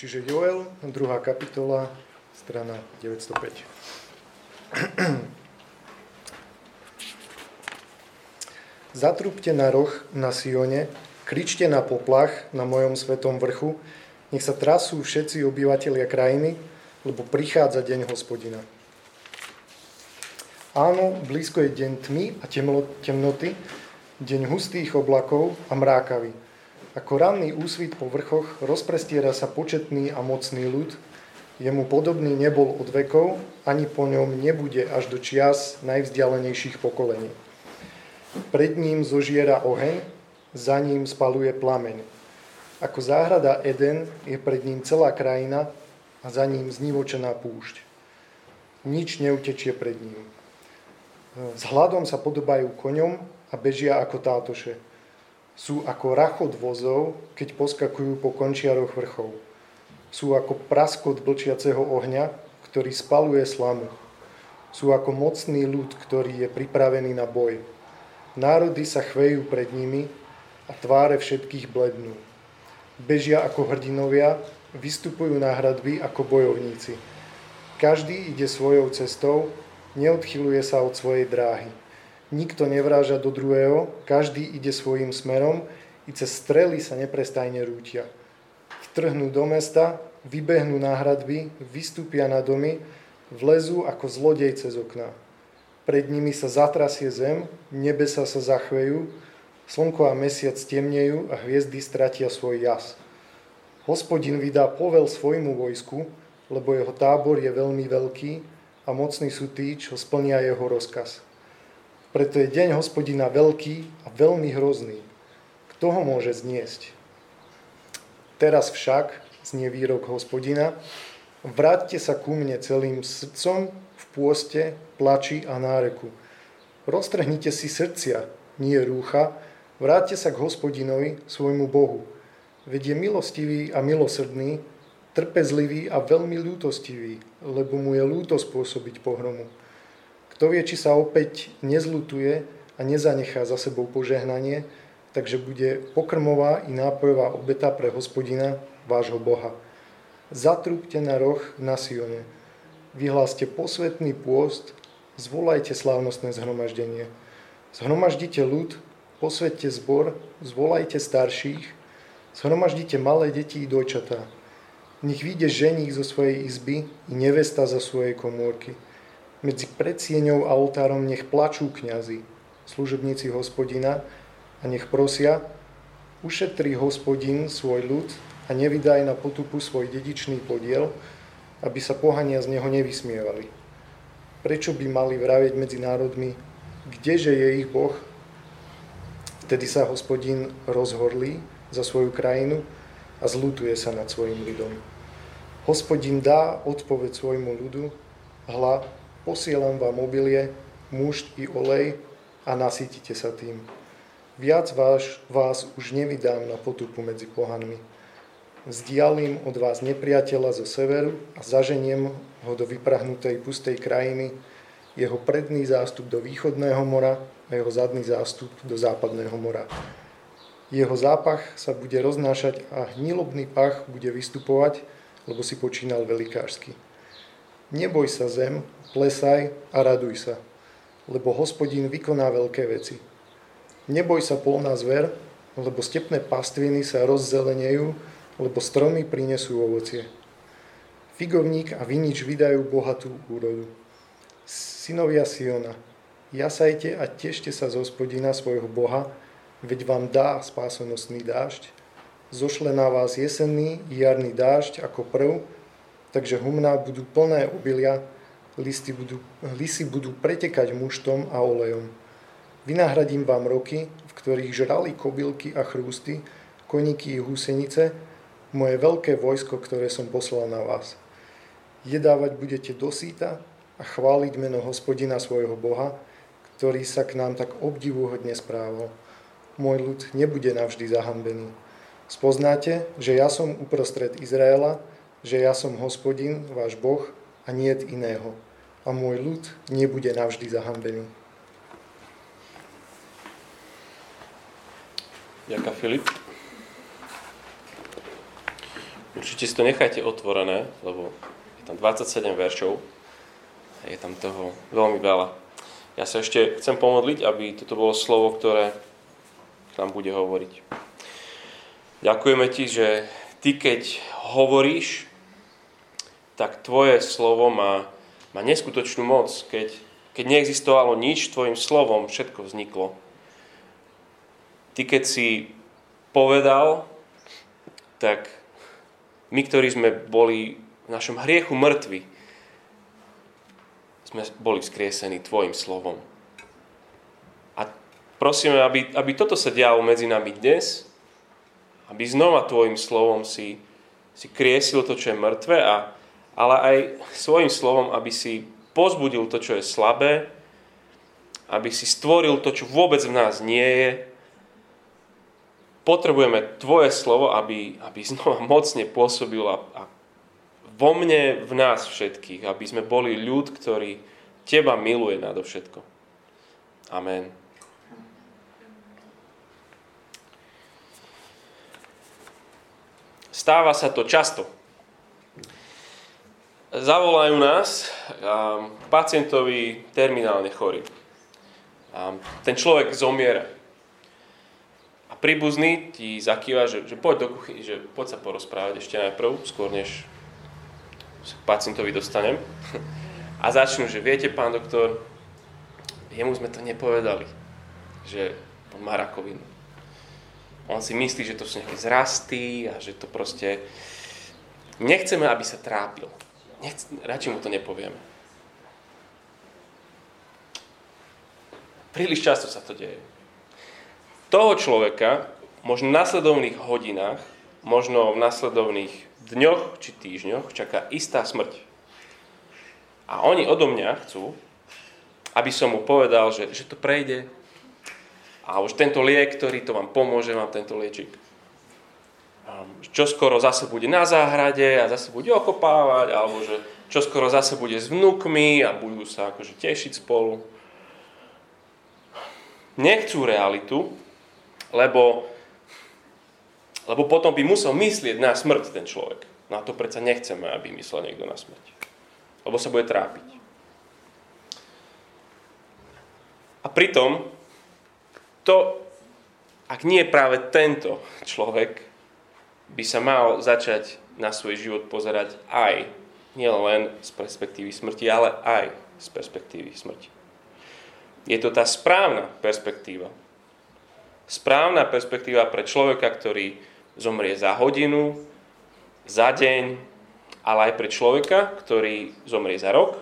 Čiže Joel, druhá kapitola, strana 905. Zatrúbte na roh na Sione, kričte na poplach na mojom svetom vrchu, nech sa trasú všetci obyvateľia krajiny, lebo prichádza deň hospodina. Áno, blízko je deň tmy a temnoty, deň hustých oblakov a mrákavy. Ako ranný úsvit po vrchoch rozprestiera sa početný a mocný ľud, jemu podobný nebol od vekov, ani po ňom nebude až do čias najvzdialenejších pokolení. Pred ním zožiera oheň, za ním spaluje plameň. Ako záhrada Eden je pred ním celá krajina a za ním znivočená púšť. Nič neutečie pred ním. S hladom sa podobajú koňom a bežia ako tátoše. Sú ako rachot vozov, keď poskakujú po končiaroch vrchov. Sú ako praskot blčiaceho ohňa, ktorý spaluje slamu. Sú ako mocný ľud, ktorý je pripravený na boj. Národy sa chvejú pred nimi a tváre všetkých blednú. Bežia ako hrdinovia, vystupujú na hradby ako bojovníci. Každý ide svojou cestou, neodchyluje sa od svojej dráhy. Nikto nevráža do druhého, každý ide svojim smerom i cez strely sa neprestajne rútia. Vtrhnú do mesta, vybehnú na hradby, vystúpia na domy, vlezú ako zlodej cez okná. Pred nimi sa zatrasie zem, nebesa sa zachvejú, slnko a mesiac temnejú a hviezdy stratia svoj jas. Hospodin vydá povel svojmu vojsku, lebo jeho tábor je veľmi veľký a mocní sú tí, čo splnia jeho rozkaz. Preto je deň hospodina veľký a veľmi hrozný. Kto ho môže zniesť? Teraz však, znie výrok hospodina, vráťte sa ku mne celým srdcom pôste, plači a náreku. Roztrhnite si srdcia, nie rúcha, vráťte sa k hospodinovi, svojmu Bohu. Veď je milostivý a milosrdný, trpezlivý a veľmi ľútostivý, lebo mu je ľúto spôsobiť pohromu. Kto vie, či sa opäť nezlutuje a nezanechá za sebou požehnanie, takže bude pokrmová i nápojová obeta pre hospodina, vášho Boha. Zatrúbte na roh na Sione vyhláste posvetný pôst, zvolajte slávnostné zhromaždenie. Zhromaždite ľud, posvedte zbor, zvolajte starších, zhromaždite malé deti i dojčatá. Nech vyjde ženík zo svojej izby i nevesta zo svojej komórky. Medzi predsieňou a oltárom nech plačú kňazi, služobníci hospodina, a nech prosia, ušetri hospodin svoj ľud a nevydaj na potupu svoj dedičný podiel, aby sa pohania z neho nevysmievali. Prečo by mali vraviť medzi národmi, kdeže je ich Boh? Vtedy sa hospodin rozhorlí za svoju krajinu a zlutuje sa nad svojim ľudom. Hospodin dá odpoveď svojmu ľudu, hla, posielam vám obilie, mušť i olej a nasítite sa tým. Viac vás, vás už nevydám na potupu medzi pohanmi Vzdialím od vás nepriateľa zo severu a zaženiem ho do vyprahnutej pustej krajiny, jeho predný zástup do východného mora a jeho zadný zástup do západného mora. Jeho zápach sa bude roznášať a hnilobný pach bude vystupovať, lebo si počínal velikážsky. Neboj sa zem, plesaj a raduj sa, lebo hospodín vykoná veľké veci. Neboj sa polná zver, lebo stepné pastviny sa rozzelenejú lebo stromy prinesú ovocie. Figovník a vinič vydajú bohatú úrodu. Synovia Siona, jasajte a tešte sa zo spodina svojho Boha, veď vám dá spásonosný dážď. Zošle na vás jesenný i jarný dážď ako prv, takže humná budú plné obilia, listy budú, lisy budú pretekať muštom a olejom. Vynahradím vám roky, v ktorých žrali kobylky a chrústy, koníky i húsenice, moje veľké vojsko, ktoré som poslal na vás. Jedávať budete do síta a chváliť meno hospodina svojho Boha, ktorý sa k nám tak obdivuhodne správal. Môj ľud nebude navždy zahambený. Spoznáte, že ja som uprostred Izraela, že ja som hospodin, váš Boh a niet iného. A môj ľud nebude navždy zahambený. Ďakujem, Filip. Určite si to nechajte otvorené, lebo je tam 27 veršov a je tam toho veľmi veľa. Ja sa ešte chcem pomodliť, aby toto bolo slovo, ktoré k nám bude hovoriť. Ďakujeme ti, že ty keď hovoríš, tak tvoje slovo má, má neskutočnú moc. Keď, keď neexistovalo nič, tvojim slovom všetko vzniklo. Ty keď si povedal, tak my, ktorí sme boli v našom hriechu mŕtvi, sme boli skriesení Tvojim slovom. A prosíme, aby, aby toto sa dialo medzi nami dnes, aby znova Tvojim slovom si, si kriesil to, čo je mŕtve, a, ale aj svojim slovom, aby si pozbudil to, čo je slabé, aby si stvoril to, čo vôbec v nás nie je. Potrebujeme Tvoje slovo, aby, aby znova mocne pôsobilo a, a vo mne, v nás všetkých, aby sme boli ľud, ktorý Teba miluje nadovšetko. Amen. Stáva sa to často. Zavolajú nás k pacientovi terminálne chorý. Ten človek zomiera. A príbuzný ti zakýva, že, že poď do kuchyny, že poď sa porozprávať ešte najprv, skôr než k pacientovi dostanem. A začnú, že viete, pán doktor, jemu sme to nepovedali, že on má rakovinu. On si myslí, že to sú nejaké zrasty a že to proste... Nechceme, aby sa trápil. Nechce, radšej mu to nepovieme. Príliš často sa to deje. Toho človeka možno v nasledovných hodinách, možno v nasledovných dňoch či týždňoch čaká istá smrť. A oni odo mňa chcú, aby som mu povedal, že, že to prejde a už tento liek, ktorý to vám pomôže, vám tento liečik. Čo skoro zase bude na záhrade a zase bude okopávať, alebo že čo skoro zase bude s vnúkmi a budú sa akože tešiť spolu. Nechcú realitu, lebo lebo potom by musel myslieť na smrť ten človek. Na to predsa nechceme, aby myslel niekto na smrť. Lebo sa bude trápiť. A pritom, to, ak nie práve tento človek, by sa mal začať na svoj život pozerať aj, nielen z perspektívy smrti, ale aj z perspektívy smrti. Je to tá správna perspektíva. Správna perspektíva pre človeka, ktorý zomrie za hodinu, za deň, ale aj pre človeka, ktorý zomrie za rok,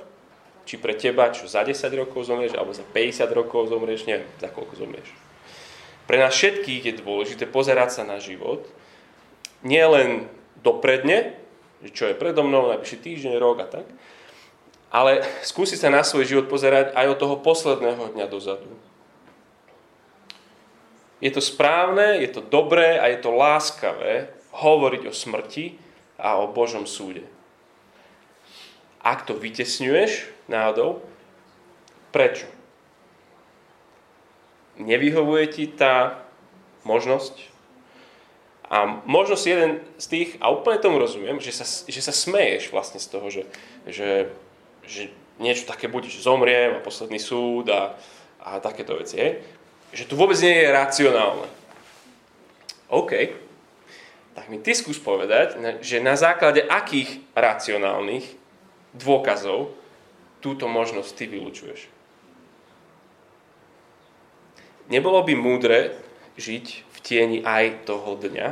či pre teba, čo za 10 rokov zomrieš, alebo za 50 rokov zomrieš, neviem, za koľko zomrieš. Pre nás všetkých je dôležité pozerať sa na život, nielen dopredne, čo je predo mnou, najbližší týždeň, rok a tak, ale skúsiť sa na svoj život pozerať aj od toho posledného dňa dozadu. Je to správne, je to dobré a je to láskavé hovoriť o smrti a o Božom súde. Ak to vytesňuješ náhodou, prečo? Nevyhovuje ti tá možnosť? A možno si jeden z tých, a úplne tomu rozumiem, že sa, že sa smeješ vlastne z toho, že, že, že niečo také bude, že zomriem a posledný súd a, a takéto veci. Je že tu vôbec nie je racionálne. OK, tak mi ty skús povedať, že na základe akých racionálnych dôkazov túto možnosť ty vylučuješ. Nebolo by múdre žiť v tieni aj toho dňa?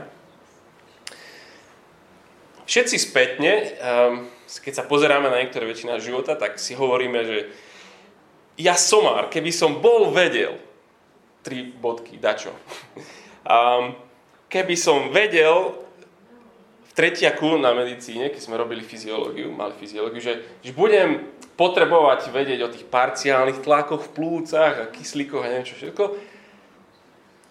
Všetci spätne, um, keď sa pozeráme na niektoré väčšina života, tak si hovoríme, že ja somár, keby som bol vedel, tri bodky, dačo. Um, keby som vedel v tretiaku na medicíne, keď sme robili fyziológiu, mali fyziológiu, že, že budem potrebovať vedieť o tých parciálnych tlakoch v plúcach a kyslíkoch a neviem čo všetko,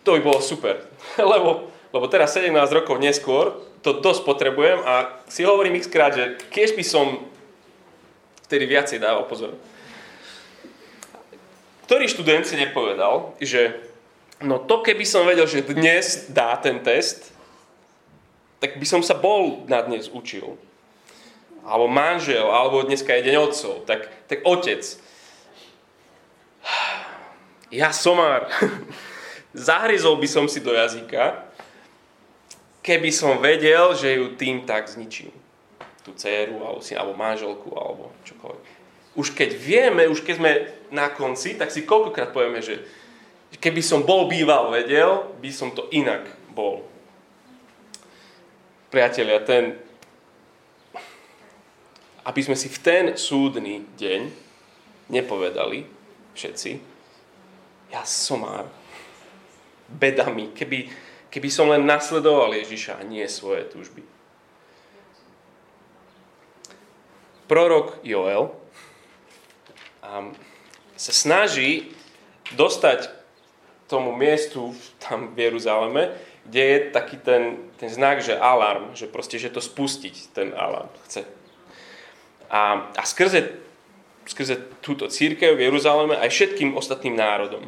to by bolo super. lebo, lebo teraz 17 rokov neskôr to dosť potrebujem a si hovorím x krát, že keď by som vtedy viacej dával pozor. Ktorý študent si nepovedal, že no to keby som vedel, že dnes dá ten test, tak by som sa bol na dnes učil. Alebo manžel, alebo dneska je deň otcov. Tak, tak otec. Ja somár. Zahryzol by som si do jazyka, keby som vedel, že ju tým tak zničím. Tú dceru, alebo, si, alebo manželku, alebo čokoľvek. Už keď vieme, už keď sme na konci, tak si koľkokrát povieme, že keby som bol býval vedel, by som to inak bol. Priatelia, ten, aby sme si v ten súdny deň nepovedali všetci, ja somár, bedami, keby, keby som len nasledoval Ježiša a nie svoje túžby. Prorok Joel um, sa snaží dostať tomu miestu tam v Jeruzaleme, kde je taký ten, ten znak, že alarm, že proste, že to spustiť, ten alarm chce. A, a skrze, skrze túto církev v Jeruzaleme aj všetkým ostatným národom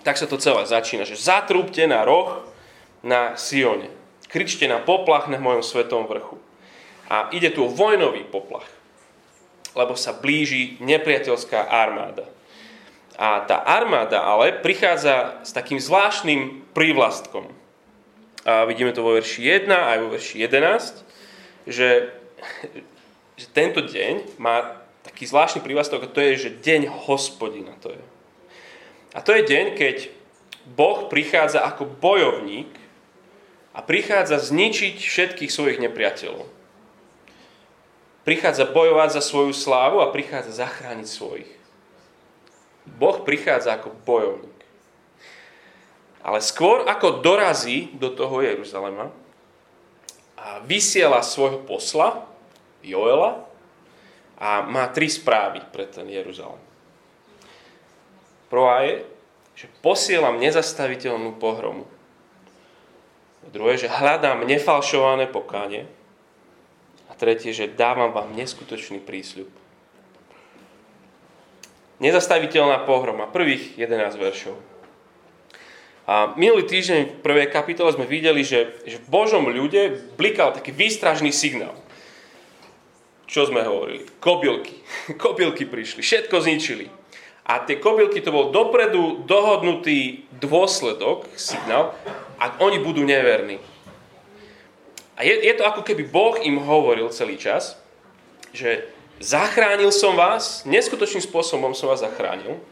tak sa to celé začína, že zatrúbte na roh na Sione. Kričte na poplach na mojom svetom vrchu. A ide tu o vojnový poplach, lebo sa blíži nepriateľská armáda. A tá armáda ale prichádza s takým zvláštnym prívlastkom. A vidíme to vo verši 1 aj vo verši 11, že, že tento deň má taký zvláštny prívlastok a to je, že deň hospodina to je. A to je deň, keď Boh prichádza ako bojovník a prichádza zničiť všetkých svojich nepriateľov. Prichádza bojovať za svoju slávu a prichádza zachrániť svojich. Boh prichádza ako bojovník. Ale skôr ako dorazí do toho Jeruzalema a vysiela svojho posla, Joela, a má tri správy pre ten Jeruzalem. Prvá je, že posielam nezastaviteľnú pohromu. Druhé, že hľadám nefalšované pokánie. A tretie, že dávam vám neskutočný prísľub. Nezastaviteľná pohroma. Prvých 11 veršov. A minulý týždeň v prvej kapitole sme videli, že, že v Božom ľude blikal taký výstražný signál. Čo sme hovorili? Kobylky. Kobylky prišli, všetko zničili. A tie kobylky to bol dopredu dohodnutý dôsledok, signál, ak oni budú neverní. A je, je to ako keby Boh im hovoril celý čas, že zachránil som vás, neskutočným spôsobom som vás zachránil.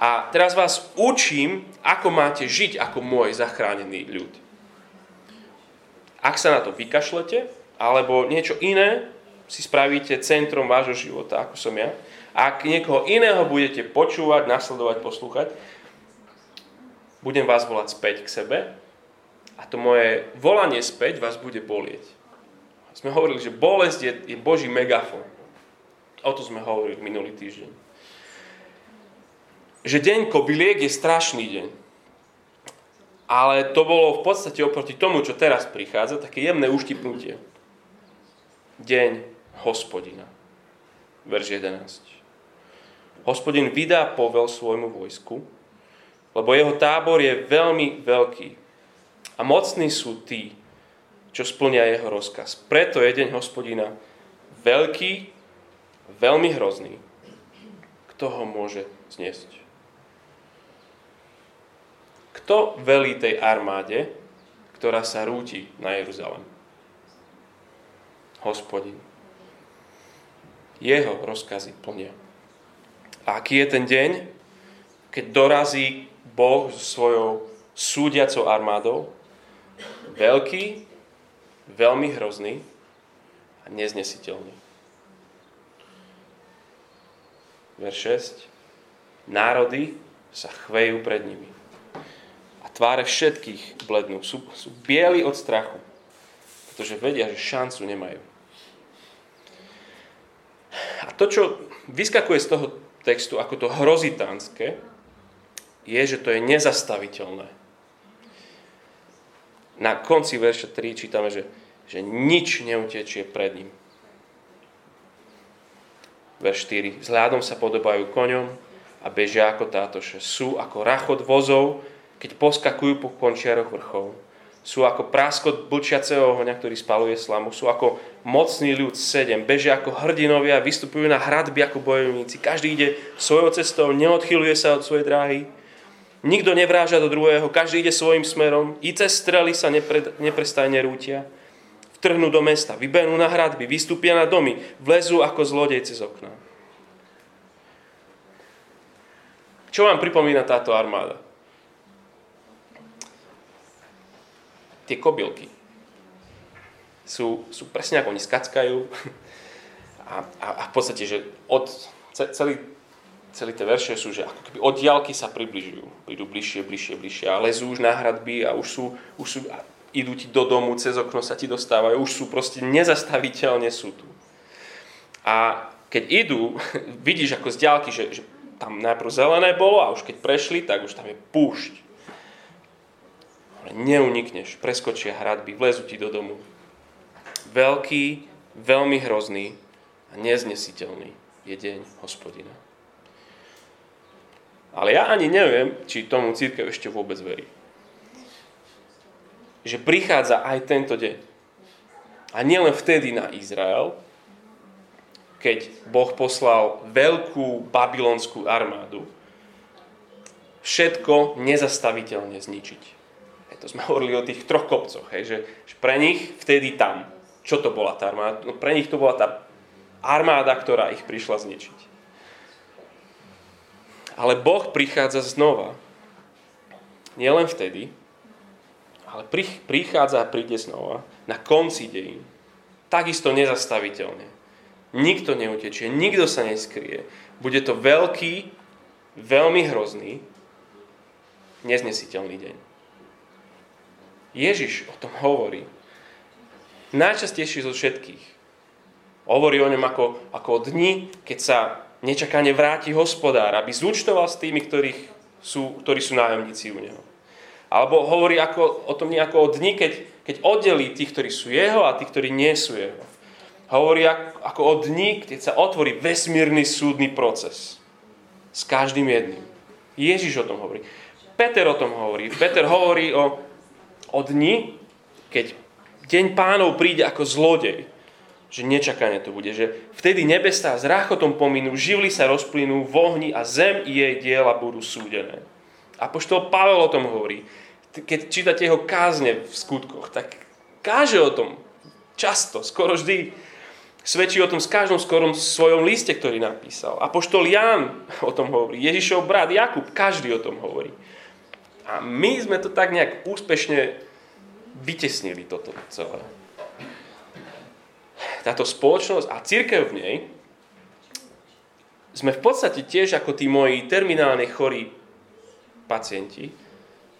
A teraz vás učím, ako máte žiť ako môj zachránený ľud. Ak sa na to vykašlete, alebo niečo iné si spravíte centrom vášho života, ako som ja, ak niekoho iného budete počúvať, nasledovať, poslúchať, budem vás volať späť k sebe a to moje volanie späť vás bude bolieť. Sme hovorili, že bolesť je, je Boží megafon. O to sme hovorili minulý týždeň. Že deň kobyliek je strašný deň. Ale to bolo v podstate oproti tomu, čo teraz prichádza, také jemné uštipnutie. Deň hospodina. Verš 11. Hospodin vydá povel svojmu vojsku, lebo jeho tábor je veľmi veľký. A mocní sú tí, čo splnia jeho rozkaz. Preto je deň hospodina veľký, veľmi hrozný. Kto ho môže zniesť? Kto velí tej armáde, ktorá sa rúti na Jeruzalem? Hospodin. Jeho rozkazy plnia. A aký je ten deň, keď dorazí Boh so svojou súdiacou armádou? Veľký, veľmi hrozný a neznesiteľný. Verš 6. Národy sa chvejú pred nimi. A tváre všetkých blednú. Sú, sú bieli od strachu. Pretože vedia, že šancu nemajú. To, čo vyskakuje z toho textu ako to hrozitánske, je, že to je nezastaviteľné. Na konci verša 3 čítame, že, že nič neutečie pred ním. Verš 4. Vzhľadom sa podobajú koňom a bežia ako táto, že sú ako rachot vozov, keď poskakujú po končiaroch vrchov. Sú ako práskot blčiaceho ohňa, ktorý spaluje slamu, sú ako mocný ľud sedem, bežia ako hrdinovia, vystupujú na hradby ako bojovníci, každý ide svojou cestou, neodchyluje sa od svojej dráhy, nikto nevráža do druhého, každý ide svojim smerom, i cez strely sa nepre, neprestajne rútia, vtrhnú do mesta, vybenú na hradby, vystúpia na domy, vlezú ako zlodej cez okná. Čo vám pripomína táto armáda? Tie kobylky. Sú, sú presne ako oni skackajú. A, a, a v podstate, že od, celý, celý tie verše sú, že ako keby od diálky sa približujú, prídu bližšie, bližšie, bližšie. A lezú už na hradby a už sú, už sú a idú ti do domu, cez okno sa ti dostávajú, už sú proste nezastaviteľne sú tu. A keď idú, vidíš ako z diálky, že, že tam najprv zelené bolo a už keď prešli, tak už tam je púšť neunikneš, preskočia hradby, vlezú ti do domu. Veľký, veľmi hrozný a neznesiteľný je deň hospodina. Ale ja ani neviem, či tomu církev ešte vôbec verí. Že prichádza aj tento deň. A nielen vtedy na Izrael, keď Boh poslal veľkú babylonskú armádu, všetko nezastaviteľne zničiť to sme hovorili o tých troch kopcoch, hej, že, že pre nich vtedy tam, čo to bola tá armáda? No pre nich to bola tá armáda, ktorá ich prišla zničiť. Ale Boh prichádza znova. Nielen vtedy, ale prichádza a príde znova na konci dejín. Takisto nezastaviteľne. Nikto neutečie, nikto sa neskrie. Bude to veľký, veľmi hrozný, neznesiteľný deň. Ježiš o tom hovorí. Najčastejšie zo všetkých. Hovorí o ňom ako, ako o dni, keď sa nečakane vráti hospodár, aby zúčtoval s tými, ktorých sú, ktorí sú nájomníci u neho. Alebo hovorí ako, o tom nejako o dni, keď, keď oddelí tých, ktorí sú jeho a tých, ktorí nie sú jeho. Hovorí ako, ako o dni, keď sa otvorí vesmírny súdny proces. S každým jedným. Ježiš o tom hovorí. Peter o tom hovorí. Peter hovorí o, o dni, keď deň pánov príde ako zlodej, že nečakane to bude, že vtedy nebestá s ráchotom pominú, živly sa rozplynú v ohni a zem i jej diela budú súdené. A poštol Pavel o tom hovorí. Keď čítate jeho kázne v skutkoch, tak káže o tom často, skoro vždy. Svedčí o tom s každom skorom svojom liste, ktorý napísal. A poštol Ján o tom hovorí. Ježišov brat Jakub, každý o tom hovorí. A my sme to tak nejak úspešne vytesnili toto celé. Táto spoločnosť a církev v nej sme v podstate tiež ako tí moji terminálne chorí pacienti,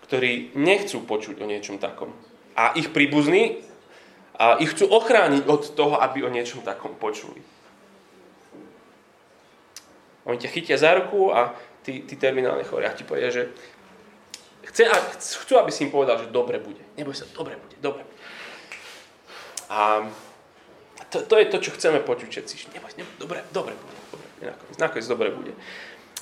ktorí nechcú počuť o niečom takom. A ich príbuzní a ich chcú ochrániť od toho, aby o niečom takom počuli. Oni ťa chytia za ruku a tí, tí terminálne chorí a ti povedia, že Chce, chcú, aby si im povedal, že dobre bude. Neboj sa, dobre bude, dobre bude. A to, to je to, čo chceme počuť všetci. Neboj, neboj, dobre, dobre bude. Dobre, nakoniec, nakoniec dobre bude.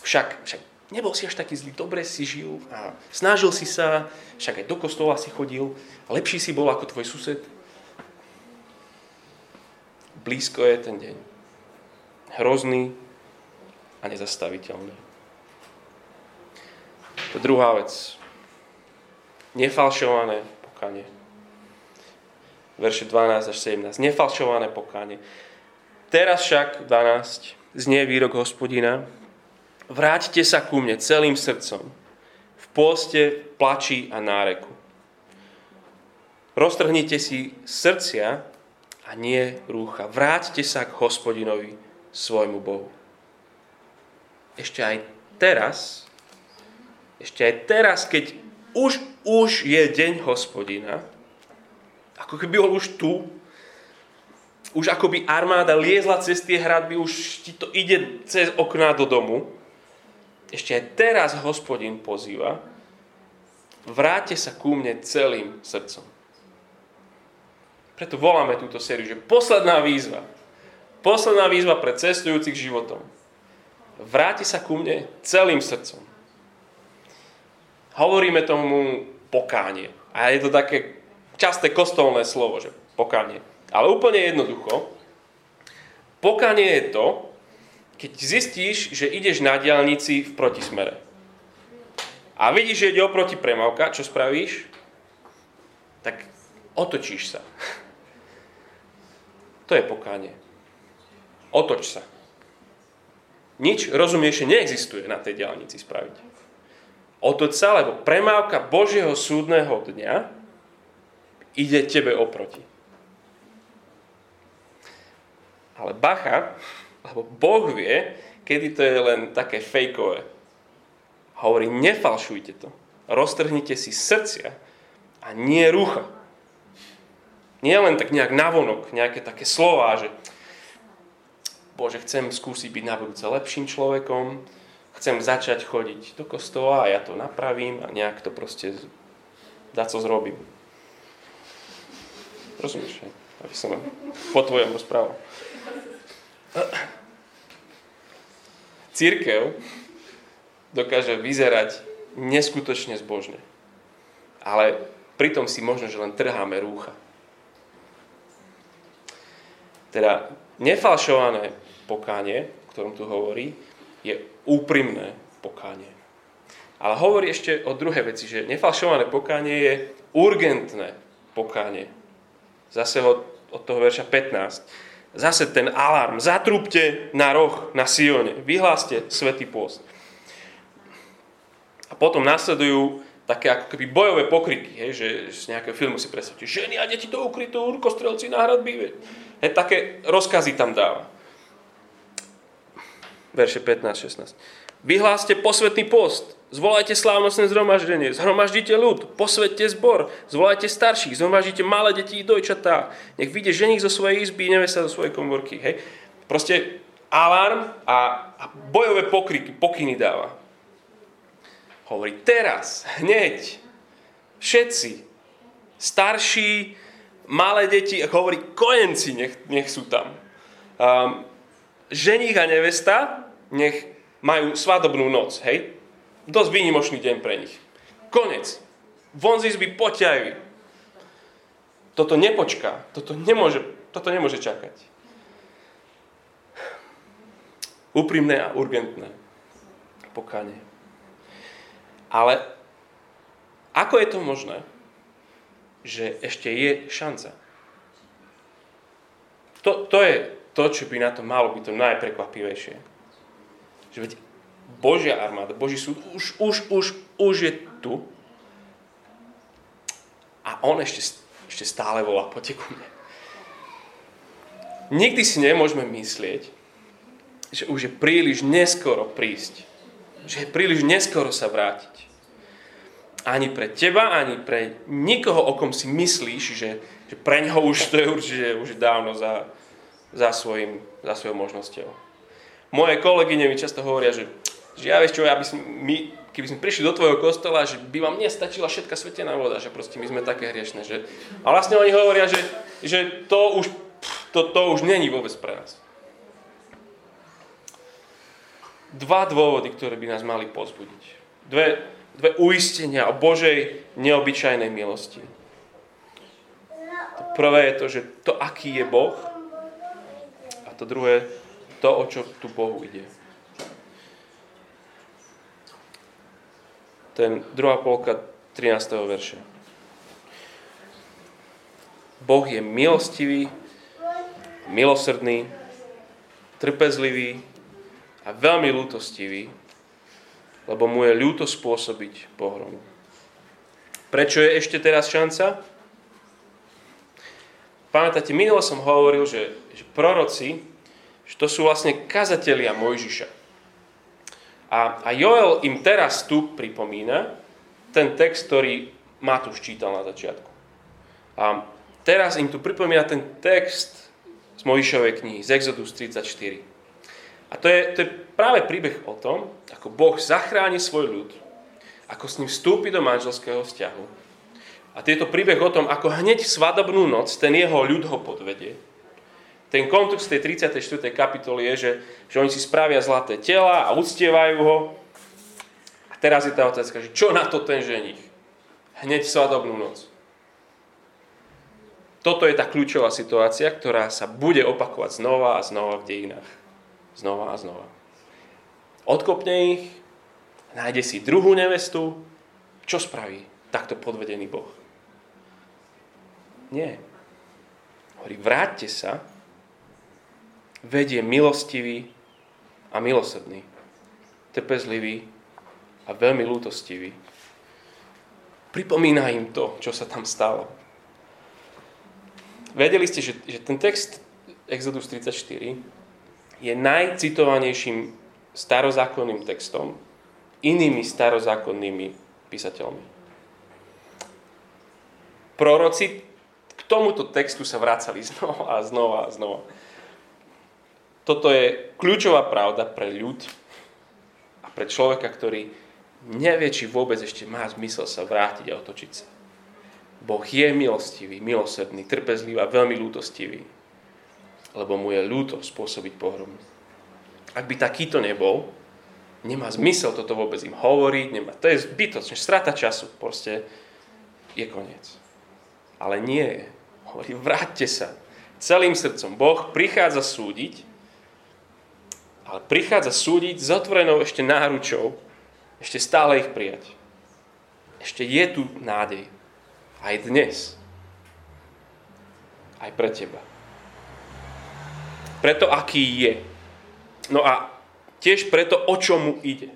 Však, však nebol si až taký zlý, dobre si žil a snažil si sa, však aj do kostola si chodil, lepší si bol ako tvoj sused. Blízko je ten deň. Hrozný a nezastaviteľný. To druhá vec nefalšované pokanie. Verše 12 až 17. Nefalšované pokanie. Teraz však, 12, znie výrok hospodina, vráťte sa ku mne celým srdcom, v pôste, plači a náreku. Roztrhnite si srdcia a nie rúcha. Vráťte sa k hospodinovi, svojmu Bohu. Ešte aj teraz, ešte aj teraz, keď už, už je deň hospodina, ako keby bol už tu, už ako by armáda liezla cez tie hradby, už ti to ide cez okná do domu. Ešte aj teraz hospodin pozýva, vráte sa ku mne celým srdcom. Preto voláme túto sériu, že posledná výzva, posledná výzva pre cestujúcich životom. Vráti sa ku mne celým srdcom. Hovoríme tomu pokánie. A je to také časté kostolné slovo, že pokánie. Ale úplne jednoducho, pokánie je to, keď zistíš, že ideš na diálnici v protismere. A vidíš, že ide oproti premávka, čo spravíš? Tak otočíš sa. To je pokánie. Otoč sa. Nič rozumiešie neexistuje na tej diálnici spraviť. Otoč sa, lebo premávka Božieho súdneho dňa ide tebe oproti. Ale bacha, lebo Boh vie, kedy to je len také fejkové. Hovorí, nefalšujte to. Roztrhnite si srdcia a nie rucha. Nie len tak nejak navonok, nejaké také slova, že Bože, chcem skúsiť byť na budúce lepším človekom, chcem začať chodiť do kostola a ja to napravím a nejak to proste dá co zrobím. Rozumieš, hej? Aby som po tvojom rozprával. Církev dokáže vyzerať neskutočne zbožne. Ale pritom si možno, že len trháme rúcha. Teda nefalšované pokánie, o ktorom tu hovorí, je úprimné pokánie. Ale hovorí ešte o druhej veci, že nefalšované pokánie je urgentné pokánie. Zase od, od toho verša 15. Zase ten alarm. Zatrúbte na roh na Sione. Vyhláste svetý pôst. A potom nasledujú také ako keby bojové pokryky, hej, že z nejakého filmu si predstavte, ženy a deti do ukrytú, urkostrelci na hradby. Hej, také rozkazy tam dáva. Verše 15-16. Vyhláste posvetný post, zvolajte slávnostné zhromaždenie, zhromaždite ľud, posvedte zbor, zvolajte starších, zhromaždite malé deti i dojčatá. Nech vyjde ženich zo svojej izby, nevesa zo svojej komorky. Hej. Proste alarm a, a bojové pokryky, pokyny dáva. Hovorí, teraz, hneď, všetci, starší, malé deti, hovorí, kojenci nech, nech sú tam. Um, ženích a nevesta nech majú svadobnú noc, hej? Dosť výnimočný deň pre nich. Konec. Von z izby poťajú. Toto nepočká. Toto nemôže, toto nemôže čakať. Úprimné a urgentné pokánie. Ale ako je to možné, že ešte je šanca? To, to je to, čo by na to malo byť to najprekvapivejšie. Že veď Božia armáda, Boží súd už, už, už, už je tu a on ešte, ešte stále volá, poďte ku mne. Nikdy si nemôžeme myslieť, že už je príliš neskoro prísť. Že je príliš neskoro sa vrátiť ani pre teba, ani pre nikoho, o kom si myslíš, že, že pre ňoho už to je určite už dávno za, za, svojim, za svojou možnosťou. Moje kolegyne mi často hovoria, že, že ja vieš čo, ja by som, my, keby sme prišli do tvojho kostola, že by vám nestačila všetka svetená voda, že proste my sme také hriešne. Že... A vlastne oni hovoria, že, že to, už, to, to už není vôbec pre nás. Dva dôvody, ktoré by nás mali pozbudiť. Dve, dve uistenia o Božej neobyčajnej milosti. To prvé je to, že to, aký je Boh, a to druhé, to, o čo tu Bohu ide. Ten druhá polka 13. verša. Boh je milostivý, milosrdný, trpezlivý a veľmi lútostivý lebo mu je ľúto spôsobiť pohromu. Prečo je ešte teraz šanca? Pamätáte, minule som hovoril, že, že proroci, že to sú vlastne kazatelia Mojžiša. A, a Joel im teraz tu pripomína ten text, ktorý Matúš čítal na začiatku. A teraz im tu pripomína ten text z Mojžišovej knihy, z Exodus 34. A to je, to je práve príbeh o tom, ako Boh zachráni svoj ľud, ako s ním vstúpi do manželského vzťahu. A tieto príbeh o tom, ako hneď v svadobnú noc ten jeho ľud ho podvedie. Ten kontext tej 34. kapitoly je, že, že oni si spravia zlaté tela a uctievajú ho. A teraz je tá otázka, že čo na to ten ženich? Hneď svadobnú noc. toto je tá kľúčová situácia, ktorá sa bude opakovať znova a znova v dejinách. Znova a znova. Odkopne ich, nájde si druhú nevestu, čo spraví takto podvedený Boh? Nie. Hovorí, vráťte sa, vedie milostivý a milosrdný, trpezlivý a veľmi lútostivý. Pripomína im to, čo sa tam stalo. Vedeli ste, že, že ten text Exodus 34 je najcitovanejším starozákonným textom inými starozákonnými písateľmi. Proroci k tomuto textu sa vracali znova a znova a znova. Toto je kľúčová pravda pre ľud a pre človeka, ktorý nevie, či vôbec ešte má zmysel sa vrátiť a otočiť sa. Boh je milostivý, milosrdný, trpezlivý a veľmi lútostivý, lebo mu je ľúto spôsobiť pohromu. Ak by takýto nebol, nemá zmysel toto vôbec im hovoriť, nemá, to je zbytočne, strata času, proste je koniec. Ale nie. Hovorí, vráťte sa celým srdcom. Boh prichádza súdiť, ale prichádza súdiť s otvorenou ešte náručou, ešte stále ich prijať. Ešte je tu nádej. Aj dnes. Aj pre teba. Preto, aký je. No a tiež preto, o čomu ide.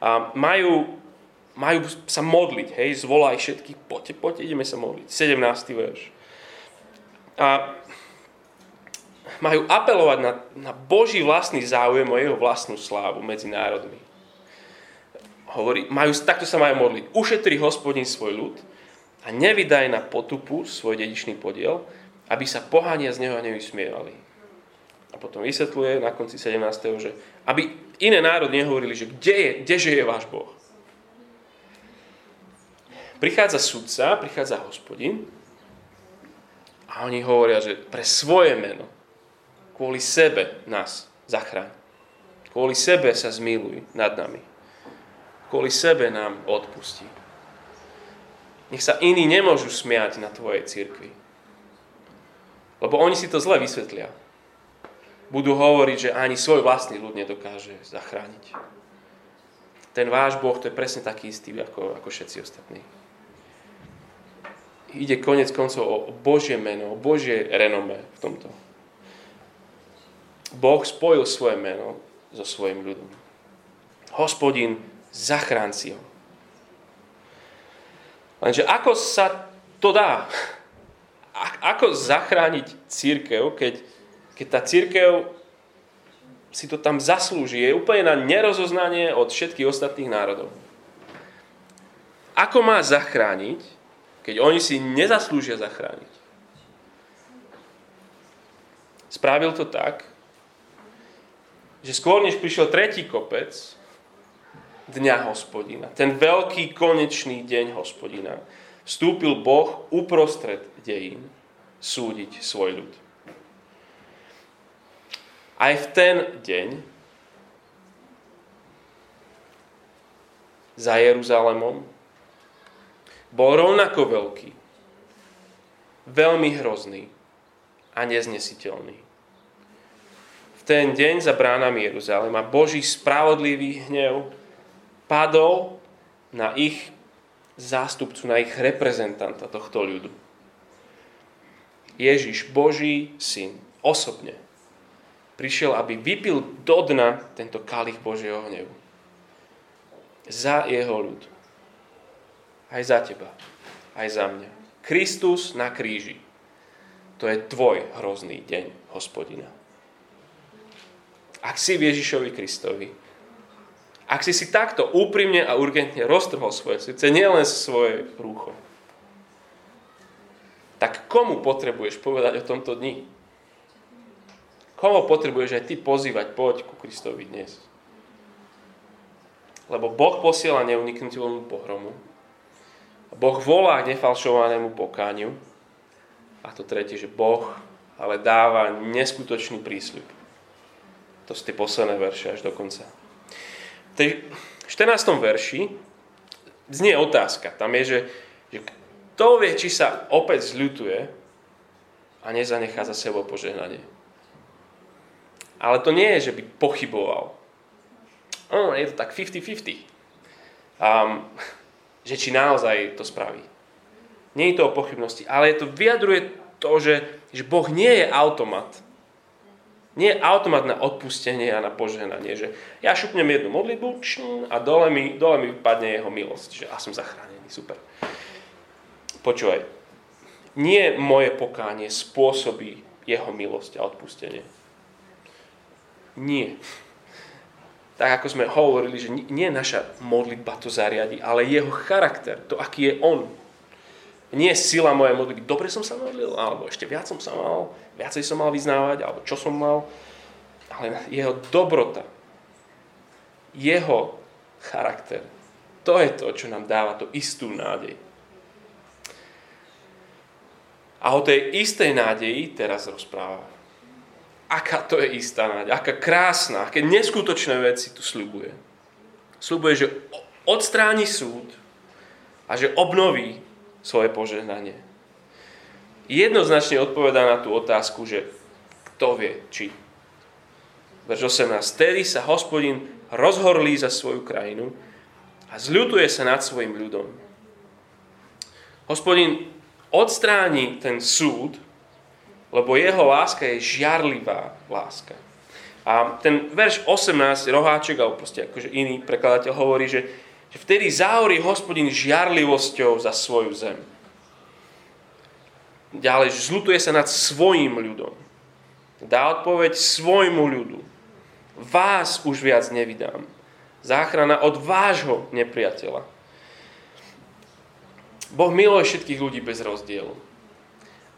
A majú, majú sa modliť, hej, zvolaj všetkých, poďte, poďte, ideme sa modliť. 17. verš. A majú apelovať na, na Boží vlastný záujem o jeho vlastnú slávu medzi národmi. Hovorí, majú, takto sa majú modliť. Ušetri hospodin svoj ľud, a nevydaj na potupu svoj dedičný podiel, aby sa pohania z neho nevysmievali. A potom vysvetľuje na konci 17. že aby iné národy nehovorili, že kde je, kdeže je váš Boh. Prichádza sudca, prichádza hospodin a oni hovoria, že pre svoje meno, kvôli sebe nás zachráň. Kvôli sebe sa zmiluj nad nami. Kvôli sebe nám odpustí. Nech sa iní nemôžu smiať na tvojej cirkvi. Lebo oni si to zle vysvetlia. Budú hovoriť, že ani svoj vlastný ľud nedokáže zachrániť. Ten váš Boh to je presne taký istý ako, ako všetci ostatní. Ide konec koncov o Božie meno, o Božie renome v tomto. Boh spojil svoje meno so svojim ľudom. Hospodin, zachránci ho. Lenže ako sa to dá? Ako zachrániť církev, keď, keď tá církev si to tam zaslúži, je úplne na nerozoznanie od všetkých ostatných národov. Ako má zachrániť, keď oni si nezaslúžia zachrániť? Spravil to tak, že skôr než prišiel tretí kopec, dňa hospodina, ten veľký konečný deň hospodina, vstúpil Boh uprostred dejín súdiť svoj ľud. Aj v ten deň za Jeruzalemom bol rovnako veľký, veľmi hrozný a neznesiteľný. Ten deň za bránami Jeruzalema Boží spravodlivý hnev padol na ich zástupcu, na ich reprezentanta tohto ľudu. Ježiš, Boží syn, osobne prišiel, aby vypil do dna tento kalich Božieho hnevu. Za jeho ľud. Aj za teba. Aj za mňa. Kristus na kríži. To je tvoj hrozný deň, hospodina. Ak si v Ježišovi Kristovi, ak si si takto úprimne a urgentne roztrhol svoje srdce, nielen svoje rúcho, tak komu potrebuješ povedať o tomto dni? Komu potrebuješ aj ty pozývať, poď ku Kristovi dnes? Lebo Boh posiela neuniknutelnú pohromu. Boh volá k nefalšovanému pokániu. A to tretie, že Boh ale dáva neskutočný prísľub. To sú tie posledné verše až do konca tej 14. verši znie otázka. Tam je, že, že kto vie, či sa opäť zľutuje a nezanechá za sebou požehnanie. Ale to nie je, že by pochyboval. Oh, je to tak 50-50. Um, že či naozaj to spraví. Nie je to o pochybnosti, ale to vyjadruje to, že, že Boh nie je automat. Nie automat na odpustenie a na požehnanie, že ja šupnem jednu modlitbu a dole mi, dole mi vypadne jeho milosť, že a som zachránený, super. Počúvaj, nie moje pokánie spôsobí jeho milosť a odpustenie. Nie. Tak ako sme hovorili, že nie naša modlitba to zariadi, ale jeho charakter, to aký je on. Nie sila mojej modlitby, dobre som sa modlil, alebo ešte viac som sa mal, viacej som mal vyznávať, alebo čo som mal, ale jeho dobrota, jeho charakter, to je to, čo nám dáva to istú nádej. A o tej istej nádeji teraz rozpráva. Aká to je istá nádej, aká krásna, aké neskutočné veci tu sľubuje. Sľubuje, že odstráni súd a že obnoví svoje požehnanie jednoznačne odpovedá na tú otázku, že kto vie, či. Verš 18. Tedy sa hospodin rozhorlí za svoju krajinu a zľutuje sa nad svojim ľudom. Hospodin odstráni ten súd, lebo jeho láska je žiarlivá láska. A ten verš 18, roháček, alebo proste akože iný prekladateľ hovorí, že, že vtedy záhorí hospodin žiarlivosťou za svoju zem. Ďalej, zlutuje sa nad svojim ľudom. Dá odpoveď svojmu ľudu. Vás už viac nevydám. Záchrana od vášho nepriateľa. Boh miluje všetkých ľudí bez rozdielu.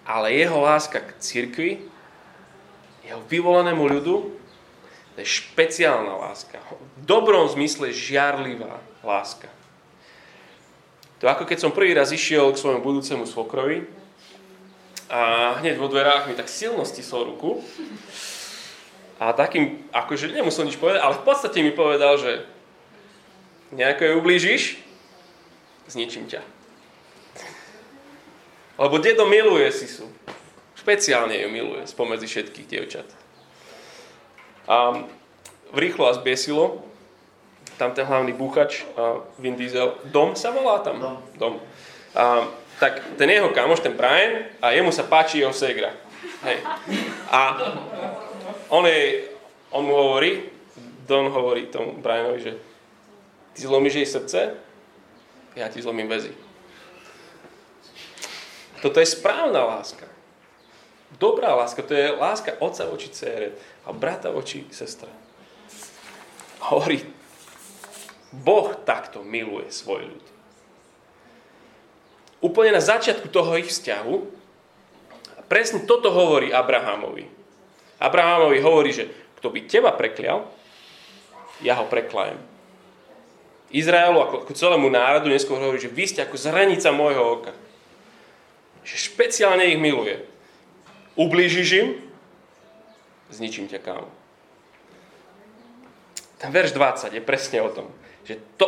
Ale jeho láska k cirkvi, jeho vyvolenému ľudu, to je špeciálna láska. V dobrom zmysle žiarlivá láska. To ako keď som prvý raz išiel k svojmu budúcemu svokrovi, a hneď vo dverách mi tak silno stisol ruku. A takým, akože nemusel nič povedať, ale v podstate mi povedal, že nejako ju ublížiš, zničím ťa. Lebo dedo miluje Sisu. Špeciálne ju miluje spomedzi všetkých dievčat. A rýchlo a zbiesilo, tam ten hlavný búchač, Vin Diesel, Dom sa volá tam? Dom. Dom. A tak ten jeho kamoš, ten Brian, a jemu sa páči jeho segra. Hej. A on, je, on mu hovorí, Don hovorí tomu Brianovi, že ty zlomíš jej srdce, ja ti zlomím väzy. Toto je správna láska. Dobrá láska, to je láska otca voči cére a brata voči sestre. Hovorí, Boh takto miluje svoj ľud úplne na začiatku toho ich vzťahu, presne toto hovorí Abrahamovi. Abrahamovi hovorí, že kto by teba preklial, ja ho preklajem. Izraelu ako, ako celému národu neskôr hovorí, že vy ste ako zranica môjho oka. Že špeciálne ich miluje. Ublížiš im, zničím ťa kámo. Ten verš 20 je presne o tom, že to,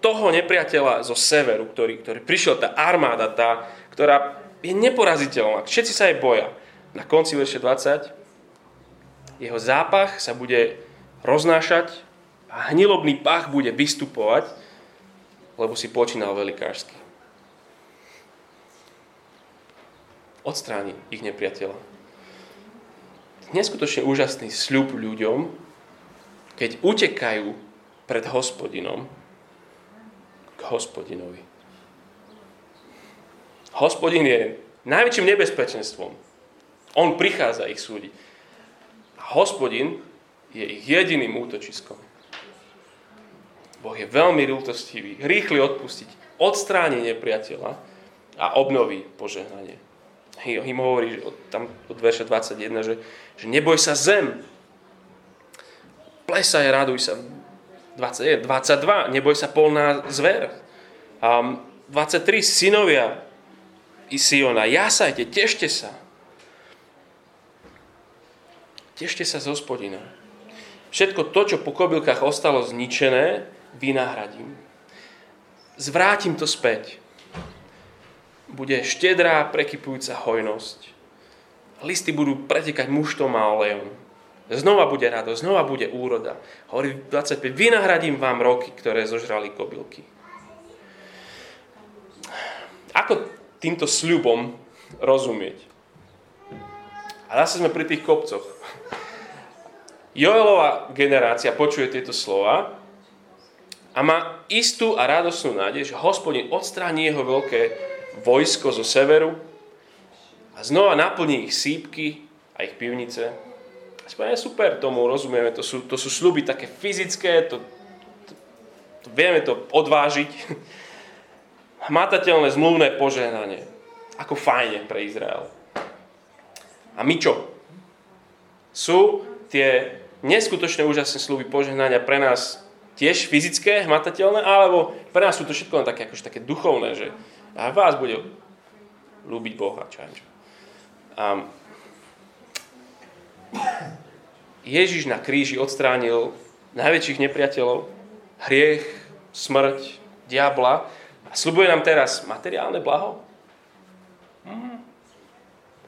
toho nepriateľa zo severu, ktorý, ktorý prišiel, tá armáda, tá, ktorá je neporaziteľná. Všetci sa jej boja. Na konci verše 20 jeho zápach sa bude roznášať a hnilobný pach bude vystupovať, lebo si počínal velikářsky. Odstráni ich nepriateľa. Neskutočne úžasný sľub ľuďom, keď utekajú pred hospodinom, k hospodinovi. Hospodin je najväčším nebezpečenstvom. On prichádza ich súdiť. A hospodin je ich jediným útočiskom. Boh je veľmi ľútostivý, rýchly odpustiť, odstráni nepriateľa a obnoví požehnanie. Im hovorí od, tam od verša 21, že, že neboj sa zem, plesaj, raduj sa, 21, 22, neboj sa polná zver. Um, 23, synovia Siona, jasajte, tešte sa. Tešte sa z hospodina. Všetko to, čo po kobylkách ostalo zničené, vynahradím. Zvrátim to späť. Bude štedrá, prekypujúca hojnosť. listy budú pretekať muštom a olejom. Znova bude radosť, znova bude úroda. Hovorí 25, vynahradím vám roky, ktoré zožrali kobylky. Ako týmto sľubom rozumieť? A zase sme pri tých kopcoch. Joelová generácia počuje tieto slova a má istú a radosnú nádej, že hospodin odstráni jeho veľké vojsko zo severu a znova naplní ich sípky a ich pivnice. A super, tomu rozumieme, to sú, to sú sluby také fyzické, to, to, to vieme to odvážiť. Hmatateľné zmluvné požehnanie. Ako fajne pre Izrael. A my čo? Sú tie neskutočné úžasné sluby požehnania pre nás tiež fyzické, hmatateľné, alebo pre nás sú to všetko len také, akože také duchovné, že a vás bude ľúbiť Boha, čo čo. A Ježiš na kríži odstránil najväčších nepriateľov, hriech, smrť, diabla a slubuje nám teraz materiálne blaho. Mm.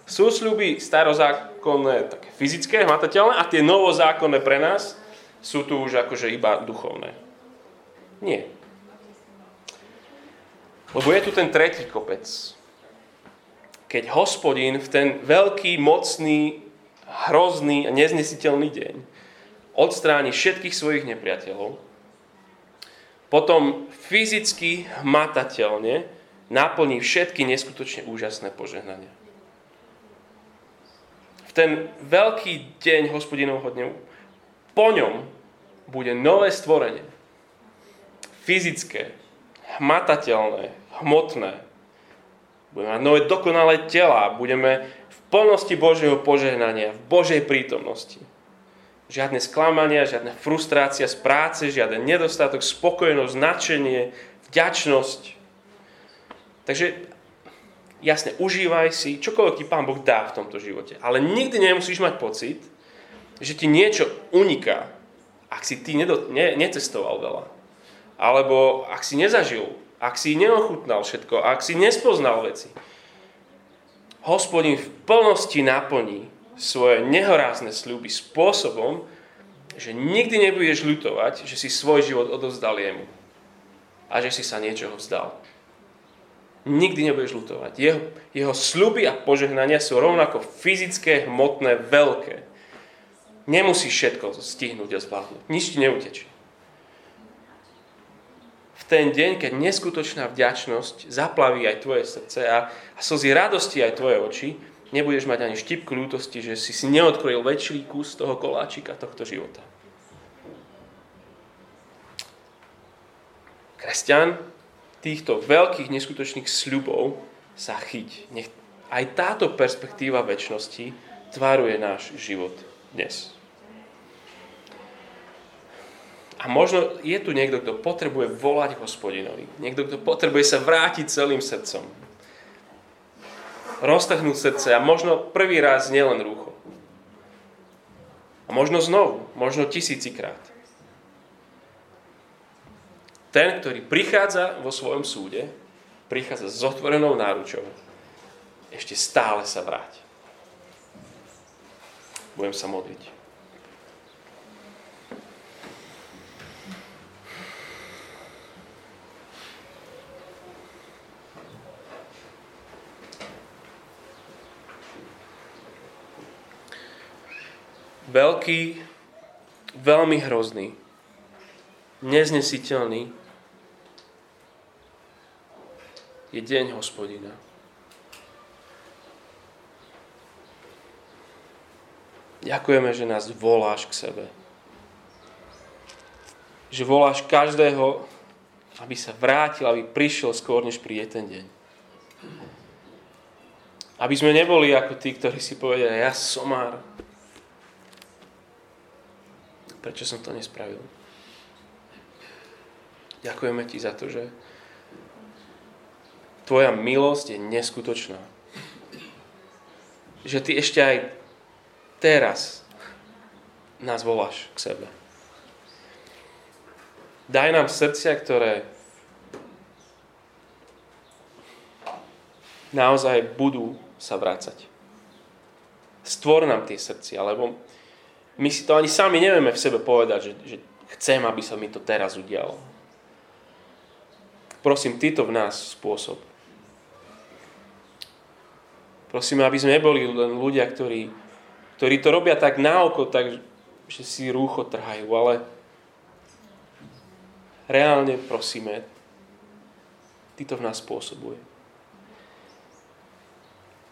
Sú sľuby starozákonné, také fyzické, hmatateľné a tie novozákonné pre nás sú tu už akože iba duchovné. Nie. Lebo je tu ten tretí kopec. Keď hospodin v ten veľký, mocný, hrozný a neznesiteľný deň odstráni všetkých svojich nepriateľov, potom fyzicky, hmatateľne naplní všetky neskutočne úžasné požehnania v ten veľký deň hospodinovho dňu, po ňom bude nové stvorenie. Fyzické, hmatateľné, hmotné. Budeme mať nové dokonalé tela, budeme plnosti Božieho požehnania, v Božej prítomnosti. Žiadne sklamania, žiadna frustrácia z práce, žiaden nedostatok, spokojnosť, nadšenie, vďačnosť. Takže jasne, užívaj si, čokoľvek ti Pán Boh dá v tomto živote. Ale nikdy nemusíš mať pocit, že ti niečo uniká, ak si ty nedo, ne, necestoval veľa. Alebo ak si nezažil, ak si neochutnal všetko, ak si nespoznal veci. Hospodin v plnosti naplní svoje nehorázne sľuby spôsobom, že nikdy nebudeš ľutovať, že si svoj život odovzdal jemu. A že si sa niečoho vzdal nikdy nebudeš lutovať. Jeho, jeho sluby a požehnania sú rovnako fyzické, hmotné, veľké. Nemusíš všetko stihnúť a zvládnuť. Nič ti neutečie. Ten deň, keď neskutočná vďačnosť zaplaví aj tvoje srdce a, a slzy radosti aj tvoje oči, nebudeš mať ani štipku ľútosti, že si si neodkrojil väčší kus toho koláčika tohto života. Kresťan týchto veľkých neskutočných sľubov sa chyť. Nech aj táto perspektíva väčšnosti tvaruje náš život dnes. A možno je tu niekto, kto potrebuje volať hospodinovi. Niekto, kto potrebuje sa vrátiť celým srdcom. Roztrhnúť srdce a možno prvý raz nielen rúcho. A možno znovu, možno tisícikrát. Ten, ktorý prichádza vo svojom súde, prichádza s otvorenou náručou. Ešte stále sa vráť. Budem sa modliť. Veľký, veľmi hrozný, neznesiteľný, je deň hospodina. Ďakujeme, že nás voláš k sebe. Že voláš každého, aby sa vrátil, aby prišiel skôr, než príde ten deň. Aby sme neboli ako tí, ktorí si povedali, ja somár. Prečo som to nespravil? Ďakujeme ti za to, že tvoja milosť je neskutočná. Že ty ešte aj teraz nás voláš k sebe. Daj nám srdcia, ktoré naozaj budú sa vrácať. Stvor nám tie srdcia, lebo my si to ani sami nevieme v sebe povedať, že, že chcem, aby sa mi to teraz udialo. Prosím, Ty to v nás spôsob. Prosím, aby sme neboli len ľudia, ktorí, ktorí to robia tak na oko, tak, že si rúcho trhajú, ale reálne prosíme, Ty to v nás spôsobuje.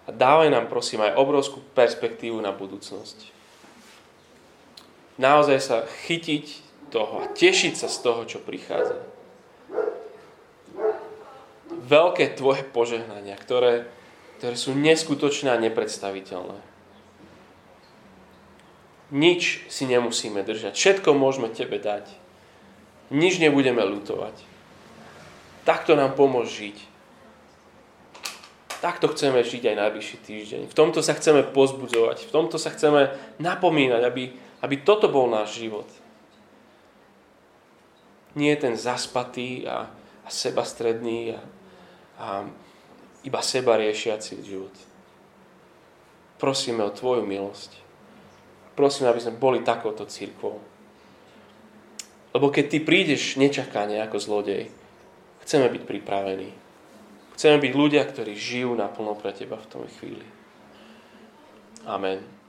A dávaj nám, prosím, aj obrovskú perspektívu na budúcnosť. Naozaj sa chytiť toho a tešiť sa z toho, čo prichádza. Veľké tvoje požehnania, ktoré, ktoré sú neskutočné a nepredstaviteľné. Nič si nemusíme držať. Všetko môžeme tebe dať. Nič nebudeme lutovať. Takto nám pomôž žiť. Takto chceme žiť aj najbližší týždeň. V tomto sa chceme pozbudzovať. V tomto sa chceme napomínať, aby, aby toto bol náš život. Nie ten zaspatý a, a sebastredný a, a iba seba riešiaci život. Prosíme o Tvoju milosť. Prosíme, aby sme boli takouto církvou. Lebo keď Ty prídeš nečakane ako zlodej, chceme byť pripravení. Chceme byť ľudia, ktorí žijú naplno pre Teba v tom chvíli. Amen.